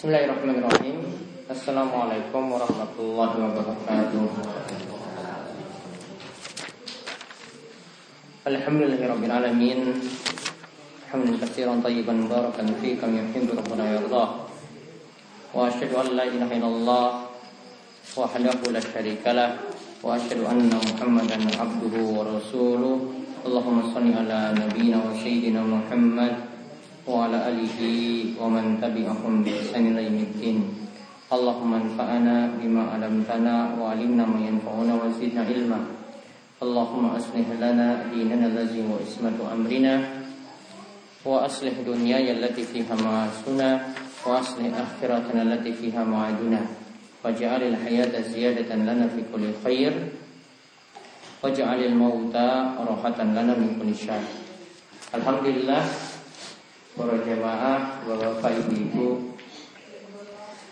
Bismillahirrahmanirrahim Assalamualaikum warahmatullahi wabarakatuh Alhamdulillahirrabbilalamin Hamdan katsiran tayyiban mubarakan fi kam yuhibbu rabbuna yardah Wa asyhadu an la ilaha illallah wahdahu la syarika lah wa asyhadu anna Muhammadan abduhu wa rasuluh Allahumma salli ala nabiyyina wa sayyidina Muhammad وعلى آله ومن تبعهم بإحسان إلى يوم الدين اللهم انفعنا بما علمتنا وعلمنا ما ينفعنا وزدنا علما اللهم أصلح لنا ديننا الذي هو عصمة أمرنا وأصلح دنياي التي فيها معاشنا وأصلح آخرتنا التي فيها معادنا واجعل الحياة زيادة لنا في كل خير واجعل الموت راحة لنا من كل شر Alhamdulillah para jamaah, bapak-bapak, ibu-ibu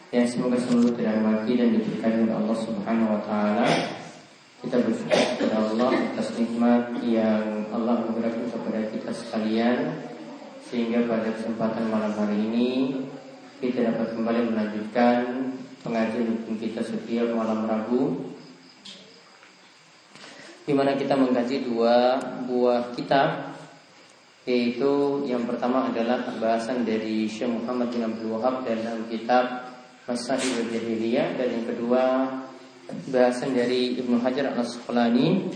yang semoga seluruh dirahmati dan diberkahi oleh Allah Subhanahu wa taala. Kita bersyukur kepada Allah atas nikmat yang Allah memberikan kepada kita sekalian sehingga pada kesempatan malam hari ini kita dapat kembali melanjutkan pengajian hukum kita setiap malam Rabu di mana kita mengkaji dua buah kitab yaitu yang pertama adalah pembahasan dari Syekh Muhammad bin Abdul Wahab dalam kitab Masail Jahiliyah dan yang kedua bahasan dari Ibnu Hajar Al Asqalani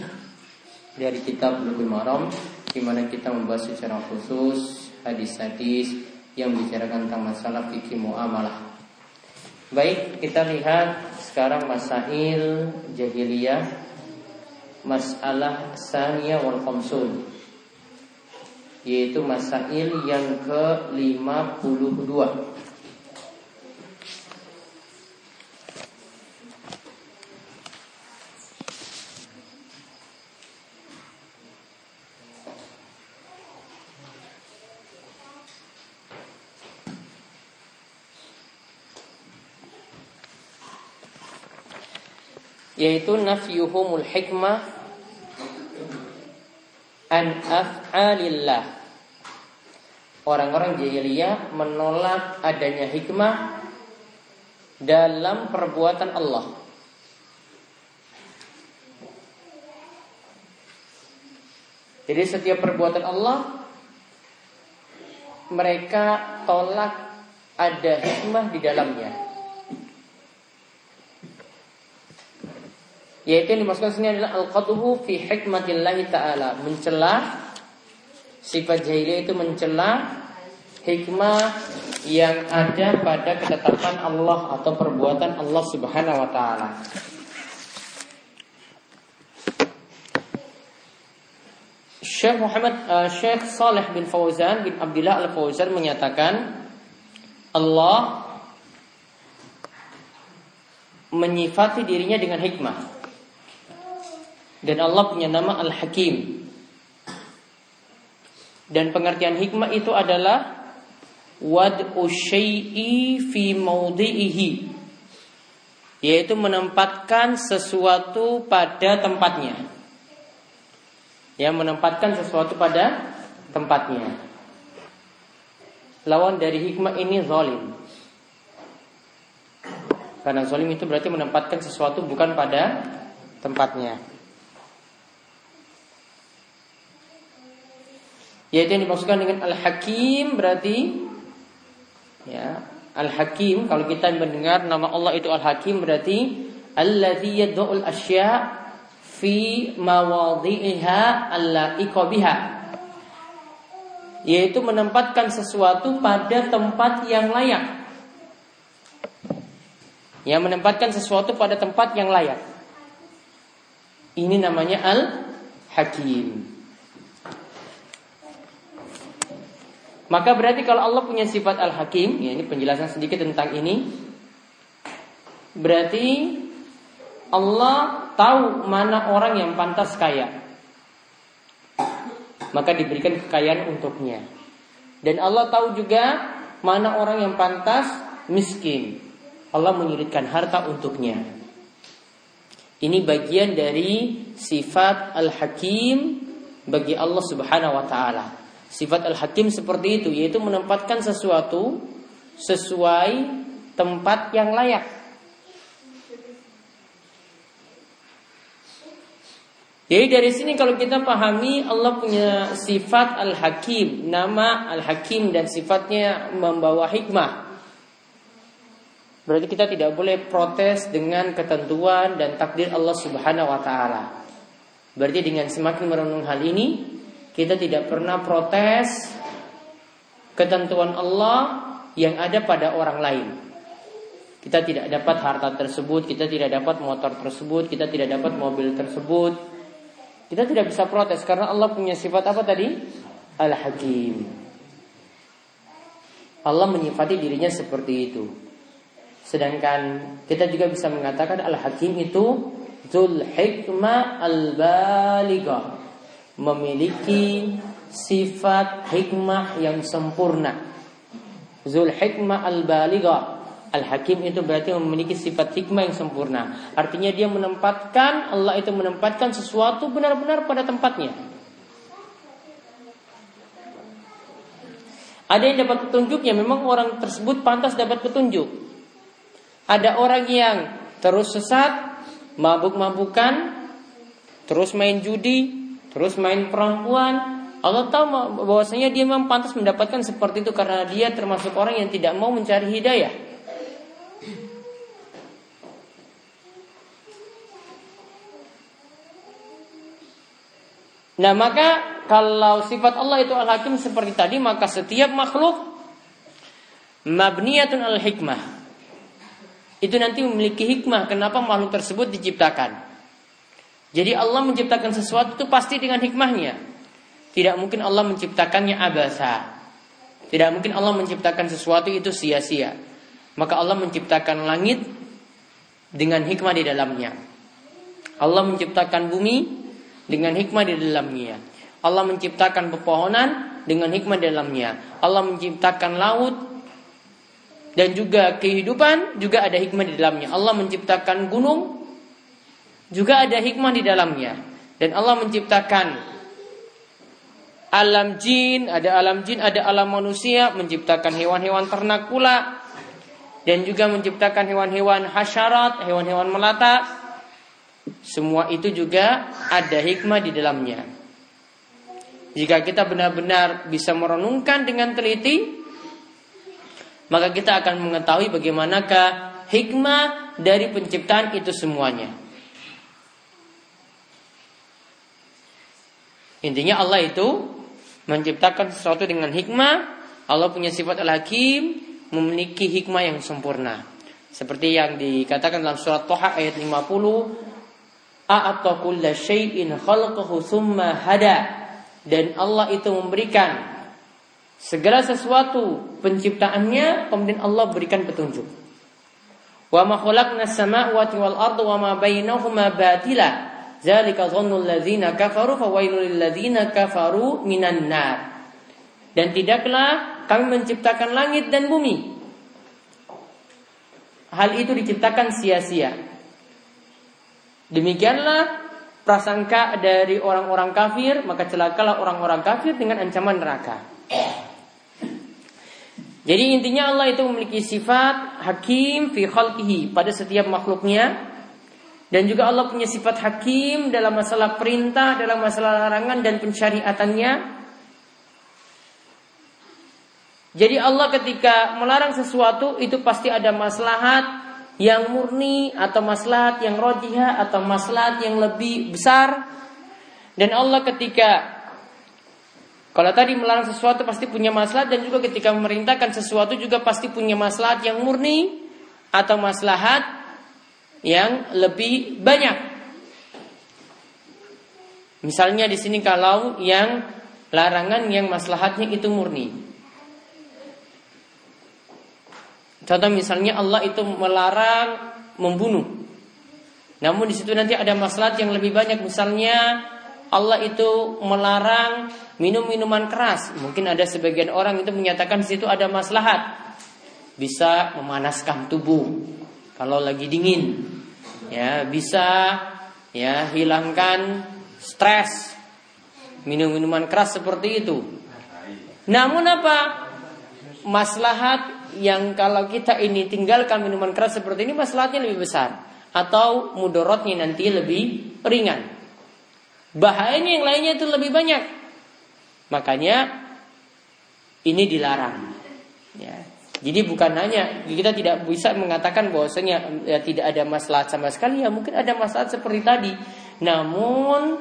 dari kitab Bulughul Maram di mana kita membahas secara khusus hadis-hadis yang membicarakan tentang masalah fikih muamalah. Baik, kita lihat sekarang masail jahiliyah masalah saniyah wal khamsun yaitu masail yang ke-52 yaitu nafyuhumul hikmah an af'alillah. Orang-orang jahiliyah menolak adanya hikmah dalam perbuatan Allah. Jadi setiap perbuatan Allah mereka tolak ada hikmah di dalamnya. Yaitu yang dimaksudkan sini adalah al-qadhu fi hikmatillahi ta'ala. Mencela Sifat jahiliyah itu mencela Hikmah yang ada pada ketetapan Allah Atau perbuatan Allah subhanahu wa ta'ala. Syekh Muhammad uh, Syekh Saleh bin Fauzan bin Abdullah Al-Fauzan menyatakan Allah menyifati dirinya dengan hikmah dan Allah punya nama Al-Hakim. Dan pengertian hikmah itu adalah wad'u syai'i fi mawdi'ihi yaitu menempatkan sesuatu pada tempatnya. Ya, menempatkan sesuatu pada tempatnya. Lawan dari hikmah ini zalim. Karena zalim itu berarti menempatkan sesuatu bukan pada tempatnya. Yaitu yang dimaksudkan dengan Al-Hakim berarti ya, Al-Hakim kalau kita mendengar nama Allah itu Al-Hakim berarti alladzi yad'ul asya fi mawadhi'iha allaiqa biha yaitu menempatkan sesuatu pada tempat yang layak. Ya, menempatkan sesuatu pada tempat yang layak. Ini namanya Al-Hakim. Maka berarti kalau Allah punya sifat Al-Hakim, ya ini penjelasan sedikit tentang ini. Berarti Allah tahu mana orang yang pantas kaya. Maka diberikan kekayaan untuknya. Dan Allah tahu juga mana orang yang pantas miskin. Allah menyulitkan harta untuknya. Ini bagian dari sifat Al-Hakim bagi Allah Subhanahu wa taala. Sifat al-hakim seperti itu yaitu menempatkan sesuatu sesuai tempat yang layak. Jadi dari sini kalau kita pahami Allah punya sifat Al-Hakim, nama Al-Hakim dan sifatnya membawa hikmah. Berarti kita tidak boleh protes dengan ketentuan dan takdir Allah Subhanahu wa taala. Berarti dengan semakin merenung hal ini, kita tidak pernah protes ketentuan Allah yang ada pada orang lain. Kita tidak dapat harta tersebut, kita tidak dapat motor tersebut, kita tidak dapat mobil tersebut. Kita tidak bisa protes karena Allah punya sifat apa tadi? Al-Hakim. Allah menyifati dirinya seperti itu. Sedangkan kita juga bisa mengatakan Al-Hakim itu Zul Hikmah Al-Baligah memiliki sifat hikmah yang sempurna. Zul hikmah al-baligha. Al-Hakim itu berarti memiliki sifat hikmah yang sempurna. Artinya dia menempatkan Allah itu menempatkan sesuatu benar-benar pada tempatnya. Ada yang dapat petunjuknya, memang orang tersebut pantas dapat petunjuk. Ada orang yang terus sesat, mabuk-mabukan, terus main judi, terus main perempuan. Allah tahu bahwasanya dia memang pantas mendapatkan seperti itu karena dia termasuk orang yang tidak mau mencari hidayah. Nah maka kalau sifat Allah itu al-hakim seperti tadi maka setiap makhluk mabniyatun al-hikmah itu nanti memiliki hikmah kenapa makhluk tersebut diciptakan. Jadi Allah menciptakan sesuatu itu pasti dengan hikmahnya. Tidak mungkin Allah menciptakannya abasa. Tidak mungkin Allah menciptakan sesuatu itu sia-sia. Maka Allah menciptakan langit dengan hikmah di dalamnya. Allah menciptakan bumi dengan hikmah di dalamnya. Allah menciptakan pepohonan dengan hikmah di dalamnya. Allah menciptakan laut dan juga kehidupan juga ada hikmah di dalamnya. Allah menciptakan gunung juga ada hikmah di dalamnya. Dan Allah menciptakan alam jin, ada alam jin, ada alam manusia, menciptakan hewan-hewan ternak pula. Dan juga menciptakan hewan-hewan hasyarat, hewan-hewan melata. Semua itu juga ada hikmah di dalamnya. Jika kita benar-benar bisa merenungkan dengan teliti, maka kita akan mengetahui bagaimanakah hikmah dari penciptaan itu semuanya. Intinya Allah itu menciptakan sesuatu dengan hikmah. Allah punya sifat al-hakim, memiliki hikmah yang sempurna. Seperti yang dikatakan dalam surat Toha ayat 50, A'ata syai'in khalqahu thumma hada. Dan Allah itu memberikan segala sesuatu penciptaannya, kemudian Allah berikan petunjuk. Wa ma as-samawati wal arda wa ma batila Zalika dhannul ladzina kafaru fawailul ladzina kafaru minan nar. Dan tidaklah kami menciptakan langit dan bumi. Hal itu diciptakan sia-sia. Demikianlah prasangka dari orang-orang kafir, maka celakalah orang-orang kafir dengan ancaman neraka. Jadi intinya Allah itu memiliki sifat hakim fi khalqihi pada setiap makhluknya dan juga Allah punya sifat hakim dalam masalah perintah, dalam masalah larangan dan pensyariatannya. Jadi Allah ketika melarang sesuatu itu pasti ada maslahat yang murni atau maslahat yang rojiha atau maslahat yang lebih besar. Dan Allah ketika kalau tadi melarang sesuatu pasti punya maslahat dan juga ketika memerintahkan sesuatu juga pasti punya maslahat yang murni atau maslahat yang lebih banyak. Misalnya di sini kalau yang larangan yang maslahatnya itu murni. Contoh misalnya Allah itu melarang membunuh. Namun di situ nanti ada maslahat yang lebih banyak. Misalnya Allah itu melarang minum minuman keras. Mungkin ada sebagian orang itu menyatakan di situ ada maslahat. Bisa memanaskan tubuh kalau lagi dingin ya bisa ya hilangkan stres minum minuman keras seperti itu namun apa maslahat yang kalau kita ini tinggalkan minuman keras seperti ini masalahnya lebih besar atau mudorotnya nanti lebih ringan. Bahayanya yang lainnya itu lebih banyak. Makanya ini dilarang. Ya. Jadi bukan hanya kita tidak bisa mengatakan bahwasanya ya, tidak ada masalah sama sekali ya mungkin ada masalah seperti tadi. Namun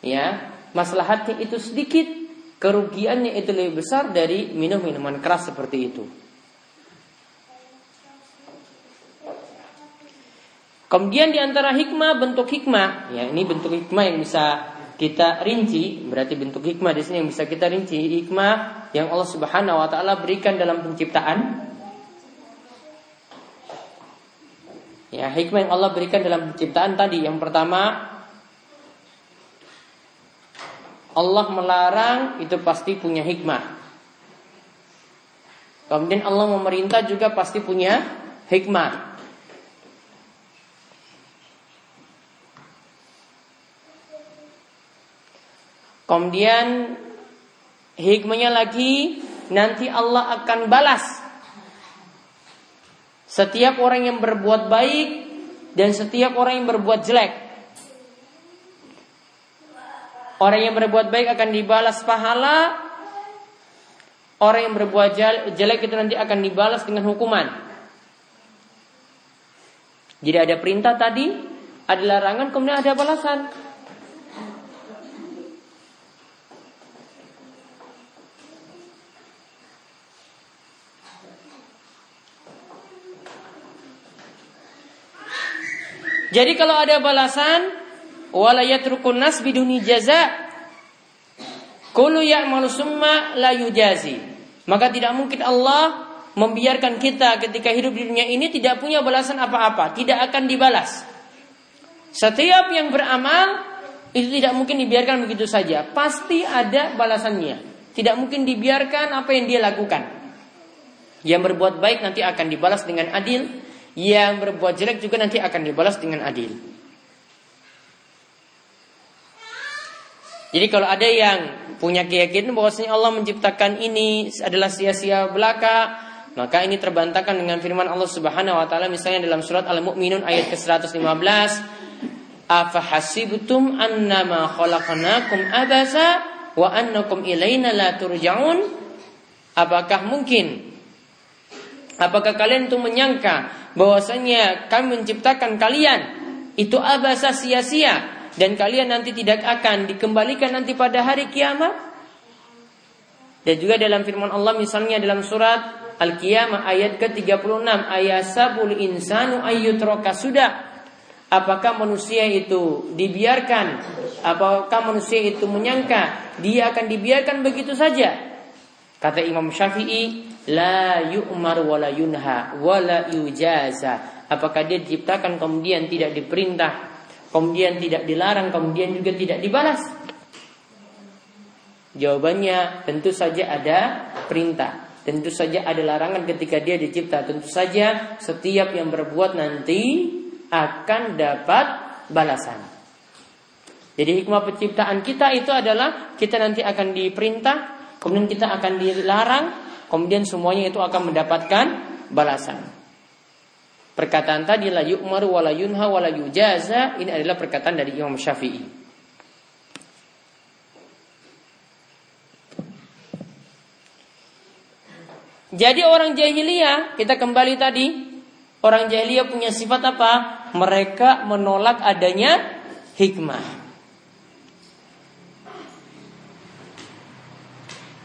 ya maslahatnya itu sedikit, kerugiannya itu lebih besar dari minum minuman keras seperti itu. Kemudian di antara hikmah bentuk hikmah, ya ini bentuk hikmah yang bisa kita rinci, berarti bentuk hikmah di sini yang bisa kita rinci hikmah yang Allah Subhanahu wa taala berikan dalam penciptaan. Ya, hikmah yang Allah berikan dalam penciptaan tadi yang pertama Allah melarang itu pasti punya hikmah. Kemudian Allah memerintah juga pasti punya hikmah. Kemudian hikmahnya lagi nanti Allah akan balas setiap orang yang berbuat baik dan setiap orang yang berbuat jelek. Orang yang berbuat baik akan dibalas pahala, orang yang berbuat jelek itu nanti akan dibalas dengan hukuman. Jadi ada perintah tadi, ada larangan, kemudian ada balasan. Jadi kalau ada balasan wala yatrukun nas biduni jaza kullu ya'malu summa la yujazi. Maka tidak mungkin Allah membiarkan kita ketika hidup di dunia ini tidak punya balasan apa-apa, tidak akan dibalas. Setiap yang beramal itu tidak mungkin dibiarkan begitu saja, pasti ada balasannya. Tidak mungkin dibiarkan apa yang dia lakukan. Yang berbuat baik nanti akan dibalas dengan adil, yang berbuat jelek juga nanti akan dibalas dengan adil. Jadi kalau ada yang punya keyakinan bahwasanya Allah menciptakan ini adalah sia-sia belaka, maka ini terbantahkan dengan firman Allah Subhanahu wa taala misalnya dalam surat Al-Mu'minun ayat ke-115, "Afa hasibtum annama khalaqnakum abasa wa annakum ilaina la turja'un?" Apakah mungkin Apakah kalian itu menyangka bahwasanya kami menciptakan kalian itu abasa sia-sia dan kalian nanti tidak akan dikembalikan nanti pada hari kiamat? Dan juga dalam firman Allah misalnya dalam surat Al-Qiyamah ayat ke-36 ayasabul insanu ayyutraka sudah Apakah manusia itu dibiarkan? Apakah manusia itu menyangka dia akan dibiarkan begitu saja? Kata Imam Syafi'i, la yu'mar wa la yunha wa la yujaza. Apakah dia diciptakan kemudian tidak diperintah, kemudian tidak dilarang, kemudian juga tidak dibalas? Jawabannya tentu saja ada perintah. Tentu saja ada larangan ketika dia dicipta. Tentu saja setiap yang berbuat nanti akan dapat balasan. Jadi hikmah penciptaan kita itu adalah kita nanti akan diperintah, kemudian kita akan dilarang, kemudian semuanya itu akan mendapatkan balasan. Perkataan tadi la yu'mar wa la yunha wa la yujaza ini adalah perkataan dari Imam Syafi'i. Jadi orang jahiliyah, kita kembali tadi, orang jahiliyah punya sifat apa? Mereka menolak adanya hikmah.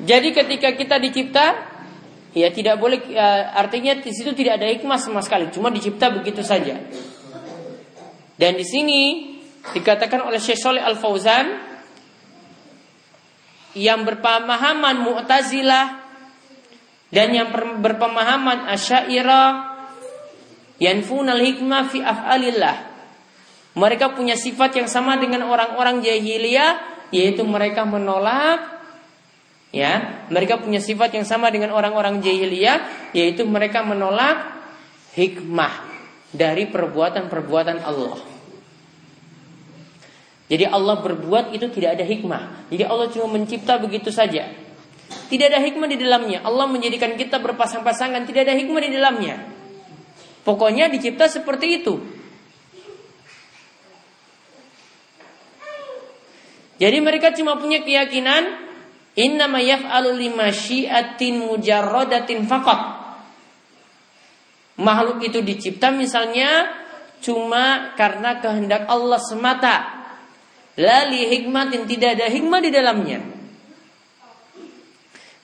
Jadi ketika kita dicipta Ya tidak boleh ya, artinya di situ tidak ada hikmah sama sekali, cuma dicipta begitu saja. Dan di sini dikatakan oleh Syekh Saleh Al Fauzan yang berpemahaman Mu'tazilah dan yang berpemahaman Asy'ariyah yanfunal hikmah fi af'alillah. Mereka punya sifat yang sama dengan orang-orang jahiliyah yaitu mereka menolak Ya, mereka punya sifat yang sama dengan orang-orang jahiliyah, yaitu mereka menolak hikmah dari perbuatan-perbuatan Allah. Jadi Allah berbuat itu tidak ada hikmah. Jadi Allah cuma mencipta begitu saja. Tidak ada hikmah di dalamnya. Allah menjadikan kita berpasang-pasangan, tidak ada hikmah di dalamnya. Pokoknya dicipta seperti itu. Jadi mereka cuma punya keyakinan innama yaf'alu lima syi'atin mujarradatin faqat. Makhluk itu dicipta misalnya cuma karena kehendak Allah semata. Lali hikmatin tidak ada hikmah di dalamnya.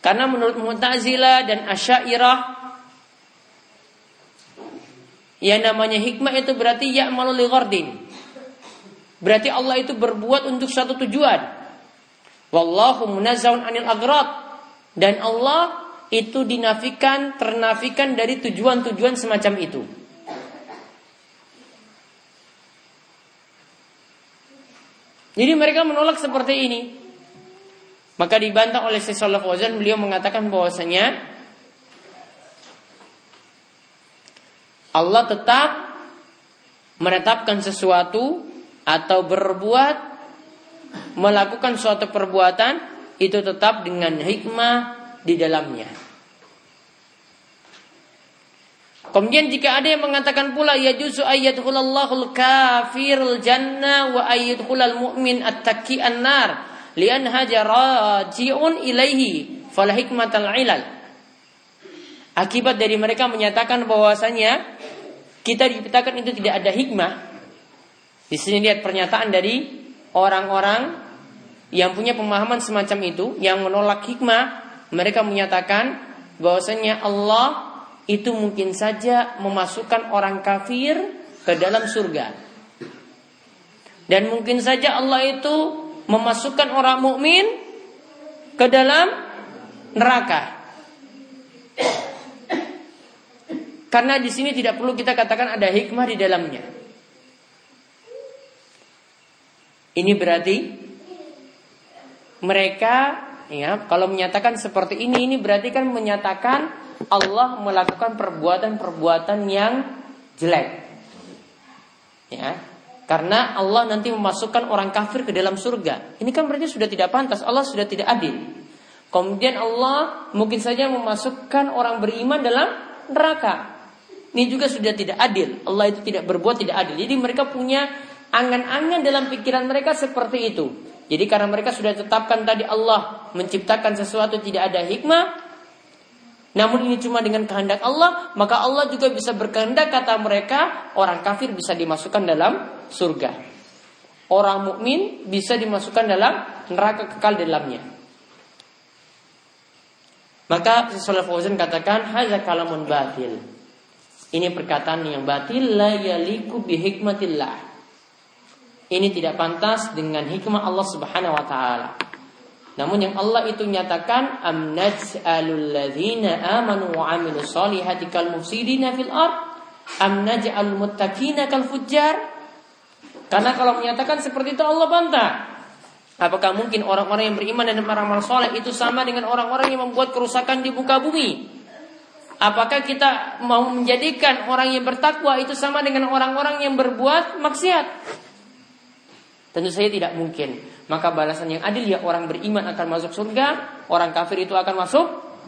Karena menurut Mu'tazilah dan Asy'ariyah yang namanya hikmah itu berarti ya'malu li. Berarti Allah itu berbuat untuk satu tujuan. Wallahu munazzahun anil aghrad. Dan Allah itu dinafikan, ternafikan dari tujuan-tujuan semacam itu. Jadi mereka menolak seperti ini. Maka dibantah oleh Syekh Shalih Fauzan beliau mengatakan bahwasanya Allah tetap menetapkan sesuatu atau berbuat melakukan suatu perbuatan itu tetap dengan hikmah di dalamnya. Kemudian jika ada yang mengatakan pula ya juzu ayyadkhulallahu kafirul jannah wa ayyadkhulal mu'min at-taqi an-nar lian hajarajiun ilaihi fala hikmatal ilal. Akibat dari mereka menyatakan bahwasanya kita diciptakan itu tidak ada hikmah. Di sini lihat pernyataan dari orang-orang yang punya pemahaman semacam itu yang menolak hikmah, mereka menyatakan bahwasanya Allah itu mungkin saja memasukkan orang kafir ke dalam surga. Dan mungkin saja Allah itu memasukkan orang mukmin ke dalam neraka. Karena di sini tidak perlu kita katakan ada hikmah di dalamnya. Ini berarti mereka ya kalau menyatakan seperti ini ini berarti kan menyatakan Allah melakukan perbuatan-perbuatan yang jelek. Ya. Karena Allah nanti memasukkan orang kafir ke dalam surga. Ini kan berarti sudah tidak pantas. Allah sudah tidak adil. Kemudian Allah mungkin saja memasukkan orang beriman dalam neraka. Ini juga sudah tidak adil. Allah itu tidak berbuat tidak adil. Jadi mereka punya angan-angan dalam pikiran mereka seperti itu. Jadi karena mereka sudah tetapkan tadi Allah menciptakan sesuatu tidak ada hikmah, namun ini cuma dengan kehendak Allah, maka Allah juga bisa berkehendak kata mereka orang kafir bisa dimasukkan dalam surga. Orang mukmin bisa dimasukkan dalam neraka kekal dalamnya. Maka Rasulullah Fauzan katakan hadza kalamun batil. Ini perkataan yang batil la yaliku bi hikmatillah. Ini tidak pantas dengan hikmah Allah Subhanahu wa taala. Namun yang Allah itu nyatakan am naj'alul ladzina amanu wa amilus solihati kal mufsidina fil ard am naj'alul muttaqina kal fujjar karena kalau menyatakan seperti itu Allah bantah Apakah mungkin orang-orang yang beriman dan beramal soleh itu sama dengan orang-orang yang membuat kerusakan di muka bumi? Apakah kita mau menjadikan orang yang bertakwa itu sama dengan orang-orang yang berbuat maksiat? Tentu saja tidak mungkin. Maka balasan yang adil ya orang beriman akan masuk surga, orang kafir itu akan masuk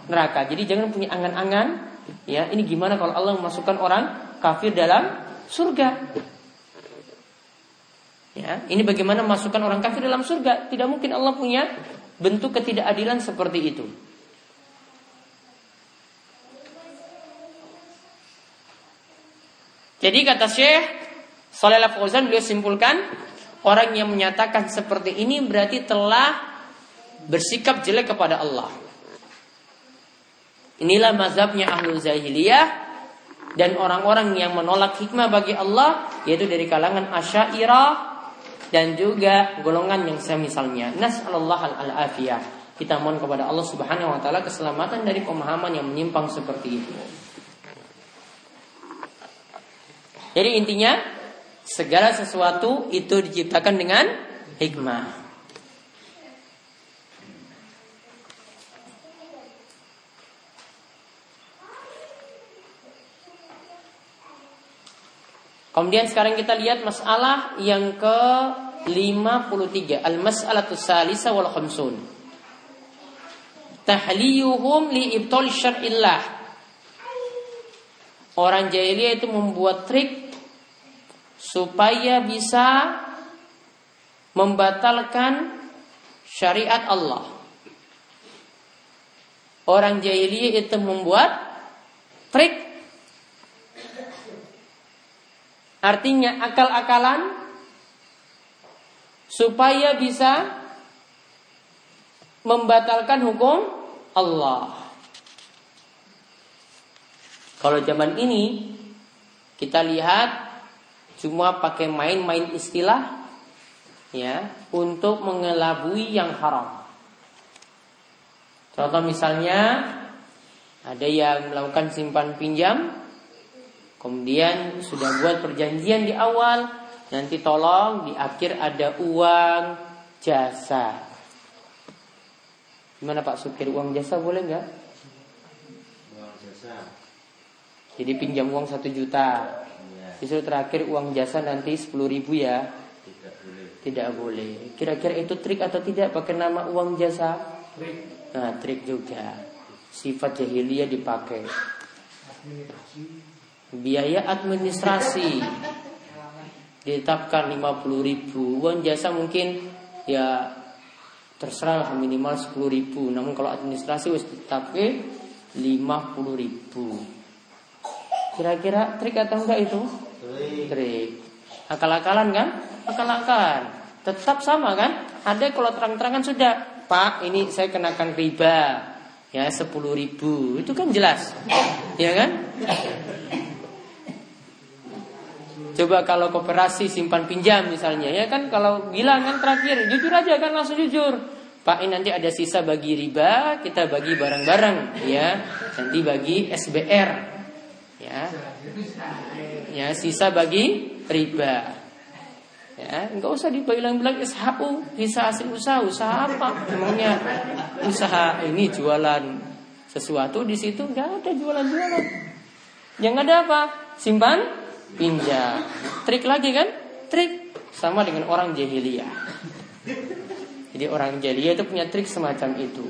neraka. Jadi jangan punya angan-angan ya ini gimana kalau Allah memasukkan orang kafir dalam surga. Ya, ini bagaimana memasukkan orang kafir dalam surga? Tidak mungkin Allah punya bentuk ketidakadilan seperti itu. Jadi kata Syekh Saleh Fauzan beliau simpulkan Orang yang menyatakan seperti ini berarti telah bersikap jelek kepada Allah. Inilah mazhabnya ahlu zahiliyah dan orang-orang yang menolak hikmah bagi Allah yaitu dari kalangan asyairah dan juga golongan yang semisalnya. Nas'alullah al-afiyah. Kita mohon kepada Allah Subhanahu wa taala keselamatan dari pemahaman yang menyimpang seperti itu. Jadi intinya Segala sesuatu itu diciptakan dengan hikmah. Kemudian sekarang kita lihat masalah yang ke 53 Al-mas'alatu salisa wal khamsun tahliyuhum li syar'illah. Orang jahiliyah itu membuat trik supaya bisa membatalkan syariat Allah. Orang jahiliyah itu membuat trik artinya akal-akalan supaya bisa membatalkan hukum Allah. Kalau zaman ini kita lihat cuma pakai main-main istilah ya untuk mengelabui yang haram. Contoh misalnya ada yang melakukan simpan pinjam kemudian sudah buat perjanjian di awal nanti tolong di akhir ada uang jasa Gimana Pak Supir uang jasa boleh nggak? Uang jasa. Jadi pinjam uang satu juta. Disuruh terakhir uang jasa nanti sepuluh ribu ya. Tidak boleh. Tidak boleh. Kira-kira itu trik atau tidak pakai nama uang jasa? Trik. Nah trik juga. Sifat jahiliyah dipakai. Biaya administrasi ditetapkan 50 ribu uang jasa mungkin ya terserah minimal 10 ribu namun kalau administrasi wis ditetapke 50 ribu kira-kira trik atau enggak itu trik. Akal-akalan kan? Akal-akalan. Tetap sama kan? Ada kalau terang-terangan sudah pak ini saya kenakan riba. Ya 10 ribu. Itu kan jelas. Ya kan? Coba kalau kooperasi simpan pinjam misalnya. Ya kan? Kalau bilang kan terakhir jujur aja kan? Langsung jujur. Pak ini nanti ada sisa bagi riba kita bagi bareng-bareng ya nanti bagi SBR ya ya sisa bagi riba ya nggak usah dibilang-bilang SHU sisa hasil usaha usaha apa emangnya usaha ini jualan sesuatu di situ nggak ada jualan-jualan yang ada apa simpan pinjam. Trik lagi kan? Trik sama dengan orang jahiliyah. Jadi orang jahiliyah itu punya trik semacam itu.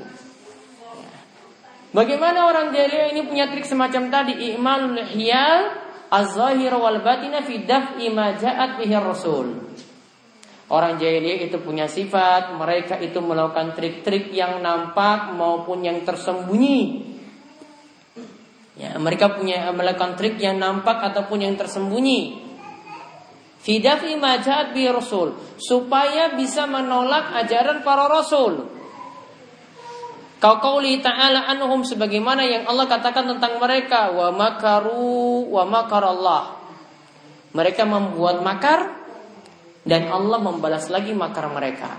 Bagaimana orang jahiliyah ini punya trik semacam tadi? I'malul hiyal az-zahir wal batina fi daf'i ma ja'at bihi rasul. Orang jahiliyah itu punya sifat mereka itu melakukan trik-trik yang nampak maupun yang tersembunyi Ya, mereka punya melakukan trik yang nampak ataupun yang tersembunyi. Fidafi majad bi rasul supaya bisa menolak ajaran para rasul. Kau kauli ta'ala anhum sebagaimana yang Allah katakan tentang mereka wa makaru wa makar Allah. Mereka membuat makar dan Allah membalas lagi makar mereka.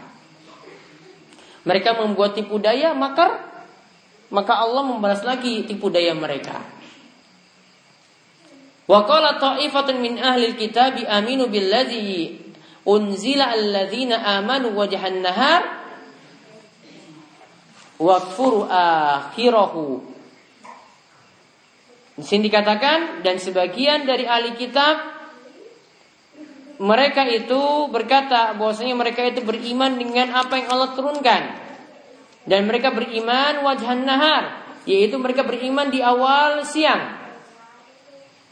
Mereka membuat tipu daya makar maka Allah membalas lagi tipu daya mereka. Wa qala ta'ifatun min ahli kitab aminu billadzi unzila alladzina amanu wajhan nahar wakfuru akhirahu. Di sini dikatakan dan sebagian dari ahli kitab mereka itu berkata bahwasanya mereka itu beriman dengan apa yang Allah turunkan dan mereka beriman wajhan nahar, yaitu mereka beriman di awal siang.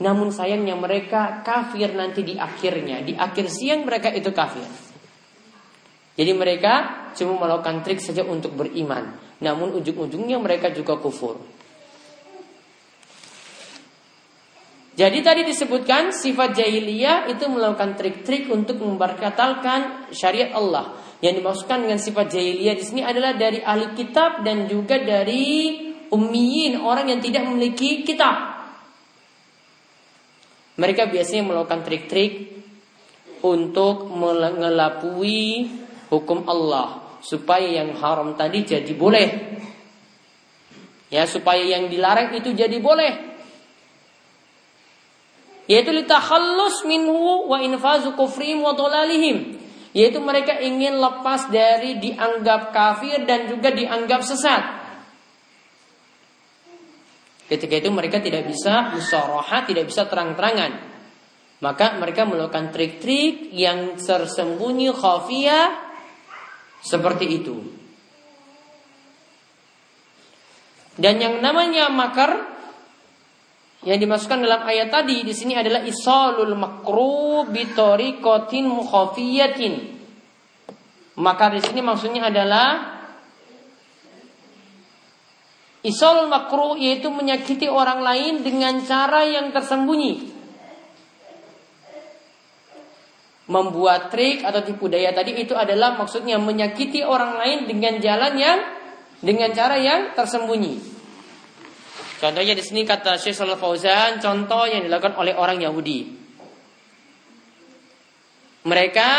Namun sayangnya mereka kafir nanti di akhirnya, di akhir siang mereka itu kafir. Jadi mereka cuma melakukan trik saja untuk beriman, namun ujung-ujungnya mereka juga kufur. Jadi tadi disebutkan sifat jahiliyah itu melakukan trik-trik untuk membatalkan syariat Allah. Yang dimaksudkan dengan sifat jahiliyah di sini adalah dari ahli kitab dan juga dari ummiyin, orang yang tidak memiliki kitab. Mereka biasanya melakukan trik-trik untuk mengelapui hukum Allah supaya yang haram tadi jadi boleh. Ya, supaya yang dilarang itu jadi boleh. Yaitu litakhallus minhu wa infazu kufrihim wa dhalalihim yaitu mereka ingin lepas dari dianggap kafir dan juga dianggap sesat. Ketika itu mereka tidak bisa musyawarah, tidak bisa terang-terangan. Maka mereka melakukan trik-trik yang tersembunyi khafiyah seperti itu. Dan yang namanya makar yang dimasukkan dalam ayat tadi di sini adalah isalul makru bitoriqatin mukhafiyatin. Maka di sini maksudnya adalah isalul makru yaitu menyakiti orang lain dengan cara yang tersembunyi. Membuat trik atau tipu daya tadi itu adalah maksudnya menyakiti orang lain dengan jalan yang dengan cara yang tersembunyi. Contohnya di sini kata Syekh Shalal Fauzan, contoh yang dilakukan oleh orang Yahudi. Mereka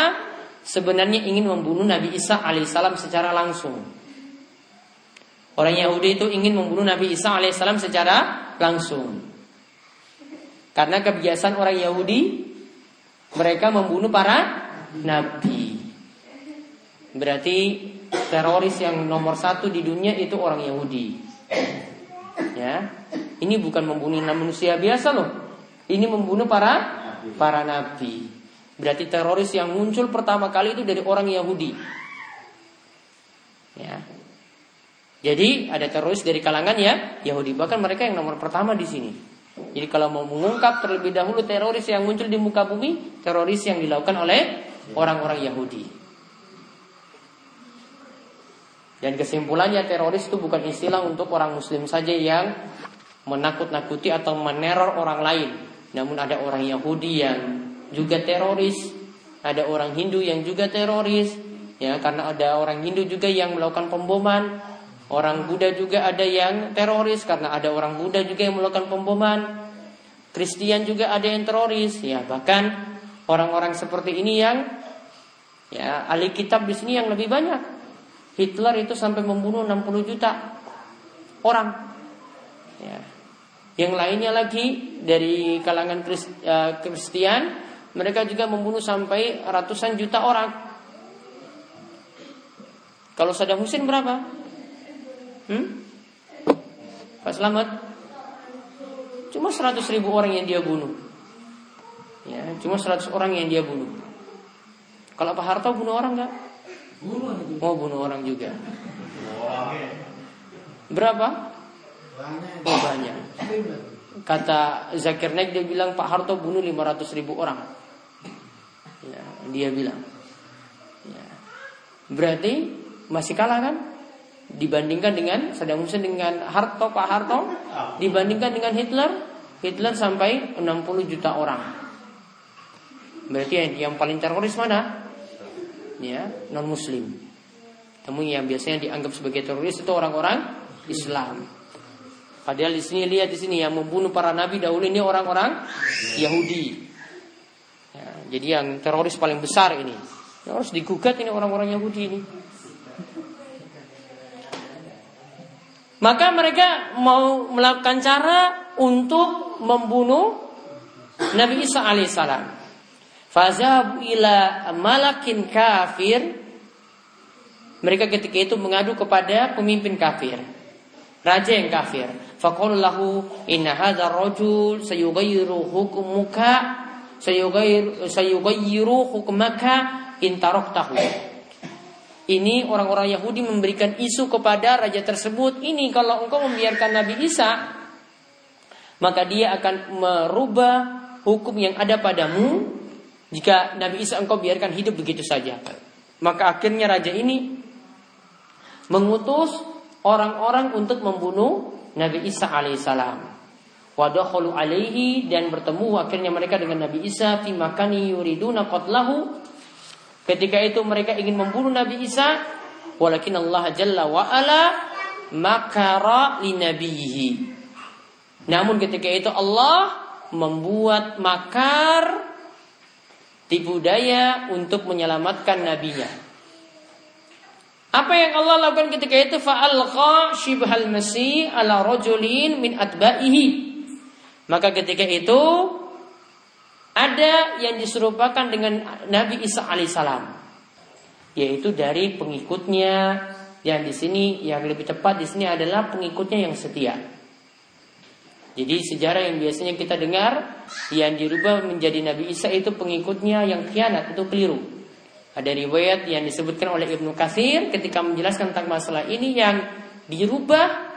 sebenarnya ingin membunuh Nabi Isa alaihissalam secara langsung. Orang Yahudi itu ingin membunuh Nabi Isa alaihissalam secara langsung. Karena kebiasaan orang Yahudi, mereka membunuh para nabi. Berarti teroris yang nomor satu di dunia itu orang Yahudi. Ya, ini bukan membunuh manusia biasa loh. Ini membunuh para para nabi. Berarti teroris yang muncul pertama kali itu dari orang Yahudi. Ya. Jadi ada teroris dari kalangan ya Yahudi. Bahkan mereka yang nomor pertama di sini. Jadi kalau mau mengungkap terlebih dahulu teroris yang muncul di muka bumi, teroris yang dilakukan oleh orang-orang Yahudi. Dan kesimpulannya teroris itu bukan istilah untuk orang muslim saja yang menakut-nakuti atau meneror orang lain. Namun ada orang Yahudi yang juga teroris, ada orang Hindu yang juga teroris, ya karena ada orang Hindu juga yang melakukan pemboman, orang Buddha juga ada yang teroris karena ada orang Buddha juga yang melakukan pemboman, Kristen juga ada yang teroris, ya bahkan orang-orang seperti ini yang ya ahli kitab di sini yang lebih banyak Hitler itu sampai membunuh 60 juta orang. Ya. Yang lainnya lagi dari kalangan eh, Kristen, mereka juga membunuh sampai ratusan juta orang. Kalau Saddam Hussein berapa? Hmm? Pak Selamat? Cuma 100 ribu orang yang dia bunuh. Ya, cuma 100 orang yang dia bunuh. Kalau Pak Harto bunuh orang nggak? Mau bunuh orang juga. Berapa? Oh banyak. Kata Zakir Naik dia bilang Pak Harto bunuh 500 ribu orang. Ya, dia bilang. Ya. Berarti masih kalah kan? Dibandingkan dengan Saddam Hussein dengan Harto Pak Harto, dibandingkan dengan Hitler, Hitler sampai 60 juta orang. Berarti yang, yang paling teroris mana? ya non muslim. Namun yang biasanya dianggap sebagai teroris itu orang-orang Islam. Padahal di sini lihat di sini yang membunuh para nabi dahulu ini orang-orang Yahudi. Ya, jadi yang teroris paling besar ini yang harus digugat ini orang-orang Yahudi ini. Maka mereka mau melakukan cara untuk membunuh Nabi Isa alaihissalam. Fazab ila malakin kafir. Mereka ketika itu mengadu kepada pemimpin kafir. Raja yang kafir. Faqul lahu inna hadha rajul sayughayyiru hukmuka sayughayyiru sayughayyiru hukmaka in taraktahu. Ini orang-orang Yahudi memberikan isu kepada raja tersebut. Ini kalau engkau membiarkan Nabi Isa, maka dia akan merubah hukum yang ada padamu jika Nabi Isa engkau biarkan hidup begitu saja. Maka akhirnya raja ini mengutus orang-orang untuk membunuh Nabi Isa alaihissalam. Wadakhalu alaihi dan bertemu akhirnya mereka dengan Nabi Isa fi makani yuriduna qatlahu. Ketika itu mereka ingin membunuh Nabi Isa, walakin Allah jalla wa ala makara li nabiyihi. Namun ketika itu Allah membuat makar tipu daya untuk menyelamatkan nabinya. Apa yang Allah lakukan ketika itu fa'alqa shibhal masih ala rajulin min atba'ihi. Maka ketika itu ada yang diserupakan dengan Nabi Isa alaihissalam yaitu dari pengikutnya yang di sini yang lebih tepat di sini adalah pengikutnya yang setia. Jadi sejarah yang biasanya kita dengar yang dirubah menjadi Nabi Isa itu pengikutnya yang khianat itu keliru. Ada riwayat yang disebutkan oleh Ibnu Katsir ketika menjelaskan tentang masalah ini yang dirubah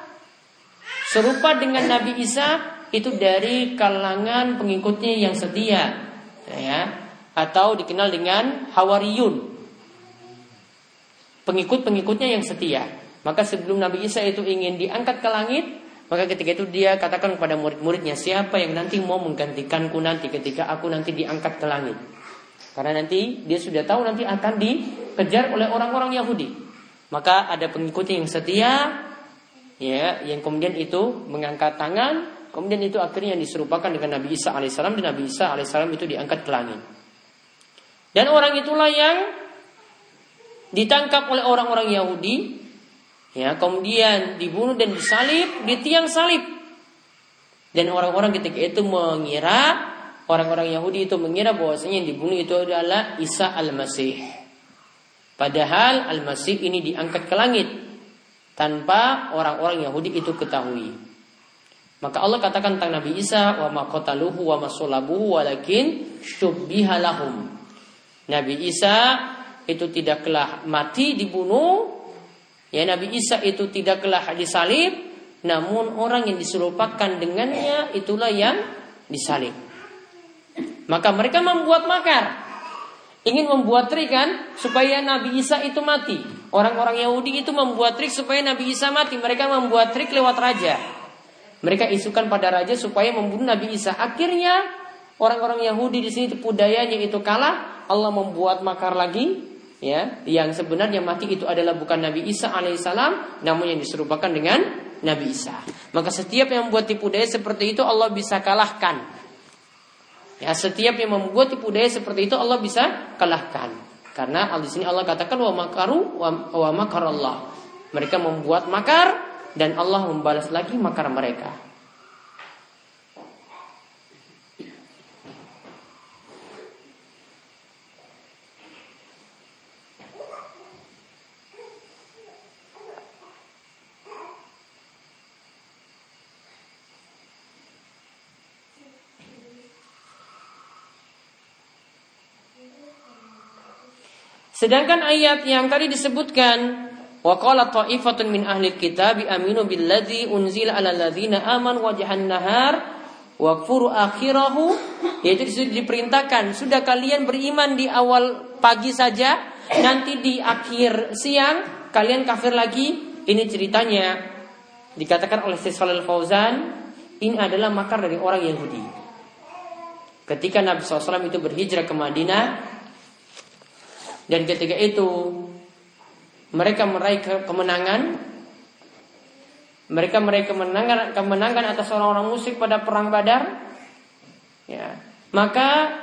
serupa dengan Nabi Isa itu dari kalangan pengikutnya yang setia ya. Atau dikenal dengan Hawariyun. Pengikut-pengikutnya yang setia. Maka sebelum Nabi Isa itu ingin diangkat ke langit maka ketika itu dia katakan kepada murid-muridnya siapa yang nanti mau menggantikanku nanti ketika aku nanti diangkat ke langit? Karena nanti dia sudah tahu nanti akan dikejar oleh orang-orang Yahudi. Maka ada pengikutnya yang setia ya yang kemudian itu mengangkat tangan kemudian itu akhirnya diserupakan dengan Nabi Isa alaihissalam dan Nabi Isa alaihissalam itu diangkat ke langit. Dan orang itulah yang ditangkap oleh orang-orang Yahudi ya kemudian dibunuh dan disalib di tiang salib. Dan orang-orang ketika itu mengira orang-orang Yahudi itu mengira bahwasanya yang dibunuh itu adalah Isa al-Masih. Padahal al-Masih ini diangkat ke langit tanpa orang-orang Yahudi itu ketahui. Maka Allah katakan tentang Nabi Isa wa ma qataluhu wa ma sulabuhu walakin syubbiha lahum. Nabi Isa itu tidaklah mati dibunuh. Ya Nabi Isa itu tidaklah disalib, namun orang yang diserupakan dengannya itulah yang disalib. Maka mereka membuat makar ingin membuat trik kan supaya Nabi Isa itu mati. Orang-orang Yahudi itu membuat trik supaya Nabi Isa mati. Mereka membuat trik lewat raja. Mereka isukan pada raja supaya membunuh Nabi Isa. Akhirnya orang-orang Yahudi di sini tipu dayanya itu kalah. Allah membuat makar lagi. Ya, yang sebenarnya mati itu adalah bukan Nabi Isa alaihissalam, namun yang diserupakan dengan Nabi Isa. Maka setiap yang membuat tipu daya seperti itu Allah bisa kalahkan Ya, setiap yang membuat tipu daya seperti itu Allah bisa kalahkan. Karena di sini Allah katakan wa makaru wa, wa makarallah. Mereka membuat makar dan Allah membalas lagi makar mereka. Sedangkan ayat yang tadi disebutkan wa qala ta'ifatun min ahli kitab aminu billadzi unzila ala ladzina aman wajhan nahar wa kfuru akhirahu yaitu diperintahkan sudah kalian beriman di awal pagi saja nanti di akhir siang kalian kafir lagi. Ini ceritanya dikatakan oleh Syekh Fauzan ini adalah makar dari orang Yahudi. Ketika Nabi SAW itu berhijrah ke Madinah dan ketika itu mereka meraih kemenangan mereka meraih kemenangan kemenangan atas orang-orang musyrik pada perang Badar ya maka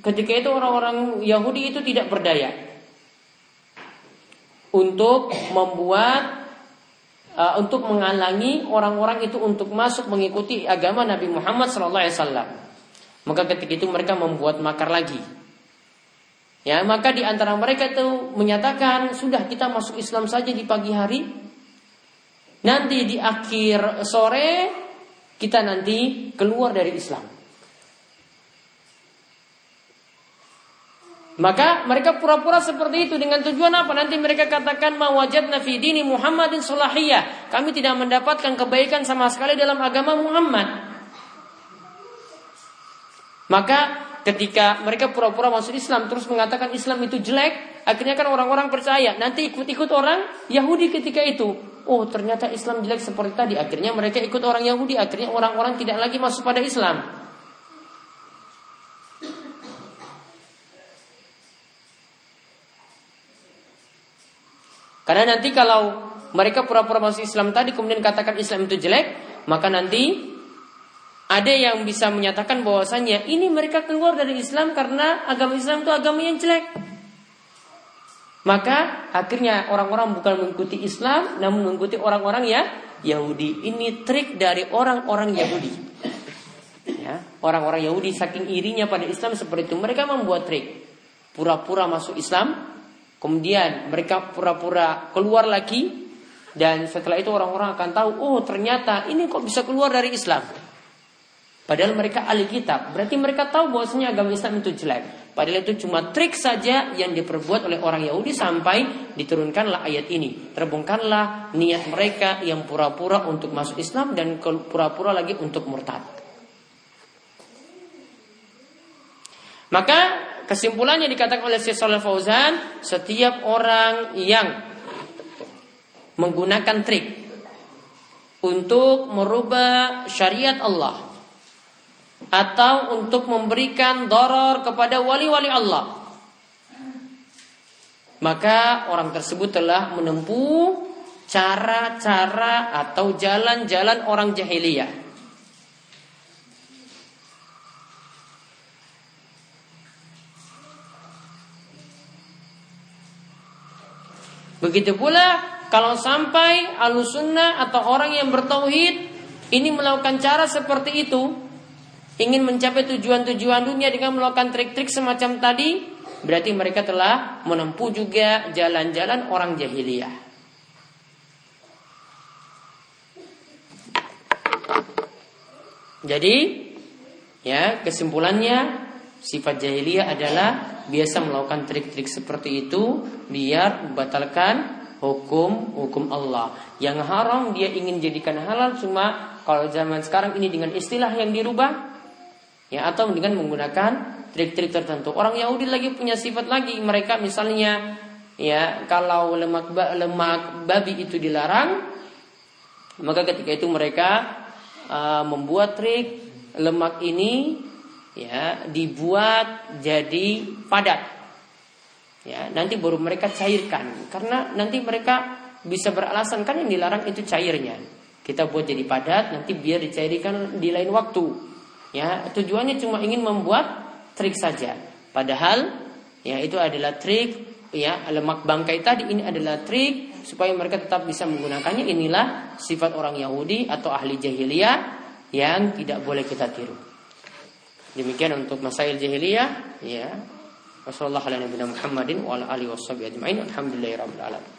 ketika itu orang-orang Yahudi itu tidak berdaya untuk membuat uh, untuk menghalangi orang-orang itu untuk masuk mengikuti agama Nabi Muhammad SAW. Maka ketika itu mereka membuat makar lagi. Ya, maka di antara mereka itu menyatakan sudah kita masuk Islam saja di pagi hari. Nanti di akhir sore kita nanti keluar dari Islam. Maka mereka pura-pura seperti itu dengan tujuan apa? Nanti mereka katakan mawajad nafi dini Muhammadin salahiyah. Kami tidak mendapatkan kebaikan sama sekali dalam agama Muhammad. Maka ketika mereka pura-pura masuk Islam terus mengatakan Islam itu jelek, akhirnya kan orang-orang percaya. Nanti ikut-ikut orang Yahudi ketika itu. Oh, ternyata Islam jelek seperti tadi. Akhirnya mereka ikut orang Yahudi, akhirnya orang-orang tidak lagi masuk pada Islam. Karena nanti kalau mereka pura-pura masuk Islam tadi kemudian katakan Islam itu jelek, maka nanti ada yang bisa menyatakan bahwasanya ini mereka keluar dari Islam karena agama Islam itu agama yang jelek. Maka akhirnya orang-orang bukan mengikuti Islam namun mengikuti orang-orang ya Yahudi. Ini trik dari orang-orang Yahudi. Ya, orang-orang Yahudi saking irinya pada Islam seperti itu mereka membuat trik. Pura-pura masuk Islam, kemudian mereka pura-pura keluar lagi dan setelah itu orang-orang akan tahu, oh ternyata ini kok bisa keluar dari Islam. Padahal mereka ahli kitab. Berarti mereka tahu bahwasanya agama Islam itu jelek. Padahal itu cuma trik saja yang diperbuat oleh orang Yahudi sampai diturunkanlah ayat ini. Terbongkarlah niat mereka yang pura-pura untuk masuk Islam dan pura-pura lagi untuk murtad. Maka kesimpulannya dikatakan oleh Syekh Shalal Fauzan, setiap orang yang menggunakan trik untuk merubah syariat Allah atau untuk memberikan doror kepada wali-wali Allah. Maka orang tersebut telah menempuh cara-cara atau jalan-jalan orang jahiliyah. Begitu pula kalau sampai alusunnah atau orang yang bertauhid ini melakukan cara seperti itu, ingin mencapai tujuan-tujuan dunia dengan melakukan trik-trik semacam tadi, berarti mereka telah menempuh juga jalan-jalan orang jahiliyah. Jadi, ya kesimpulannya sifat jahiliyah adalah biasa melakukan trik-trik seperti itu biar membatalkan hukum hukum Allah. Yang haram dia ingin jadikan halal cuma kalau zaman sekarang ini dengan istilah yang dirubah ya atau dengan menggunakan trik-trik tertentu. Orang Yahudi lagi punya sifat lagi, mereka misalnya ya kalau lemak lemak babi itu dilarang, maka ketika itu mereka uh, membuat trik lemak ini ya dibuat jadi padat. Ya, nanti baru mereka cairkan karena nanti mereka bisa beralasan kan yang dilarang itu cairnya. Kita buat jadi padat nanti biar dicairkan di lain waktu. Ya, tujuannya cuma ingin membuat trik saja. Padahal ya itu adalah trik ya lemak bangkai tadi ini adalah trik supaya mereka tetap bisa menggunakannya. Inilah sifat orang Yahudi atau ahli jahiliyah yang tidak boleh kita tiru. Demikian untuk masail jahiliyah ya. Wassalamualaikum warahmatullahi wabarakatuh.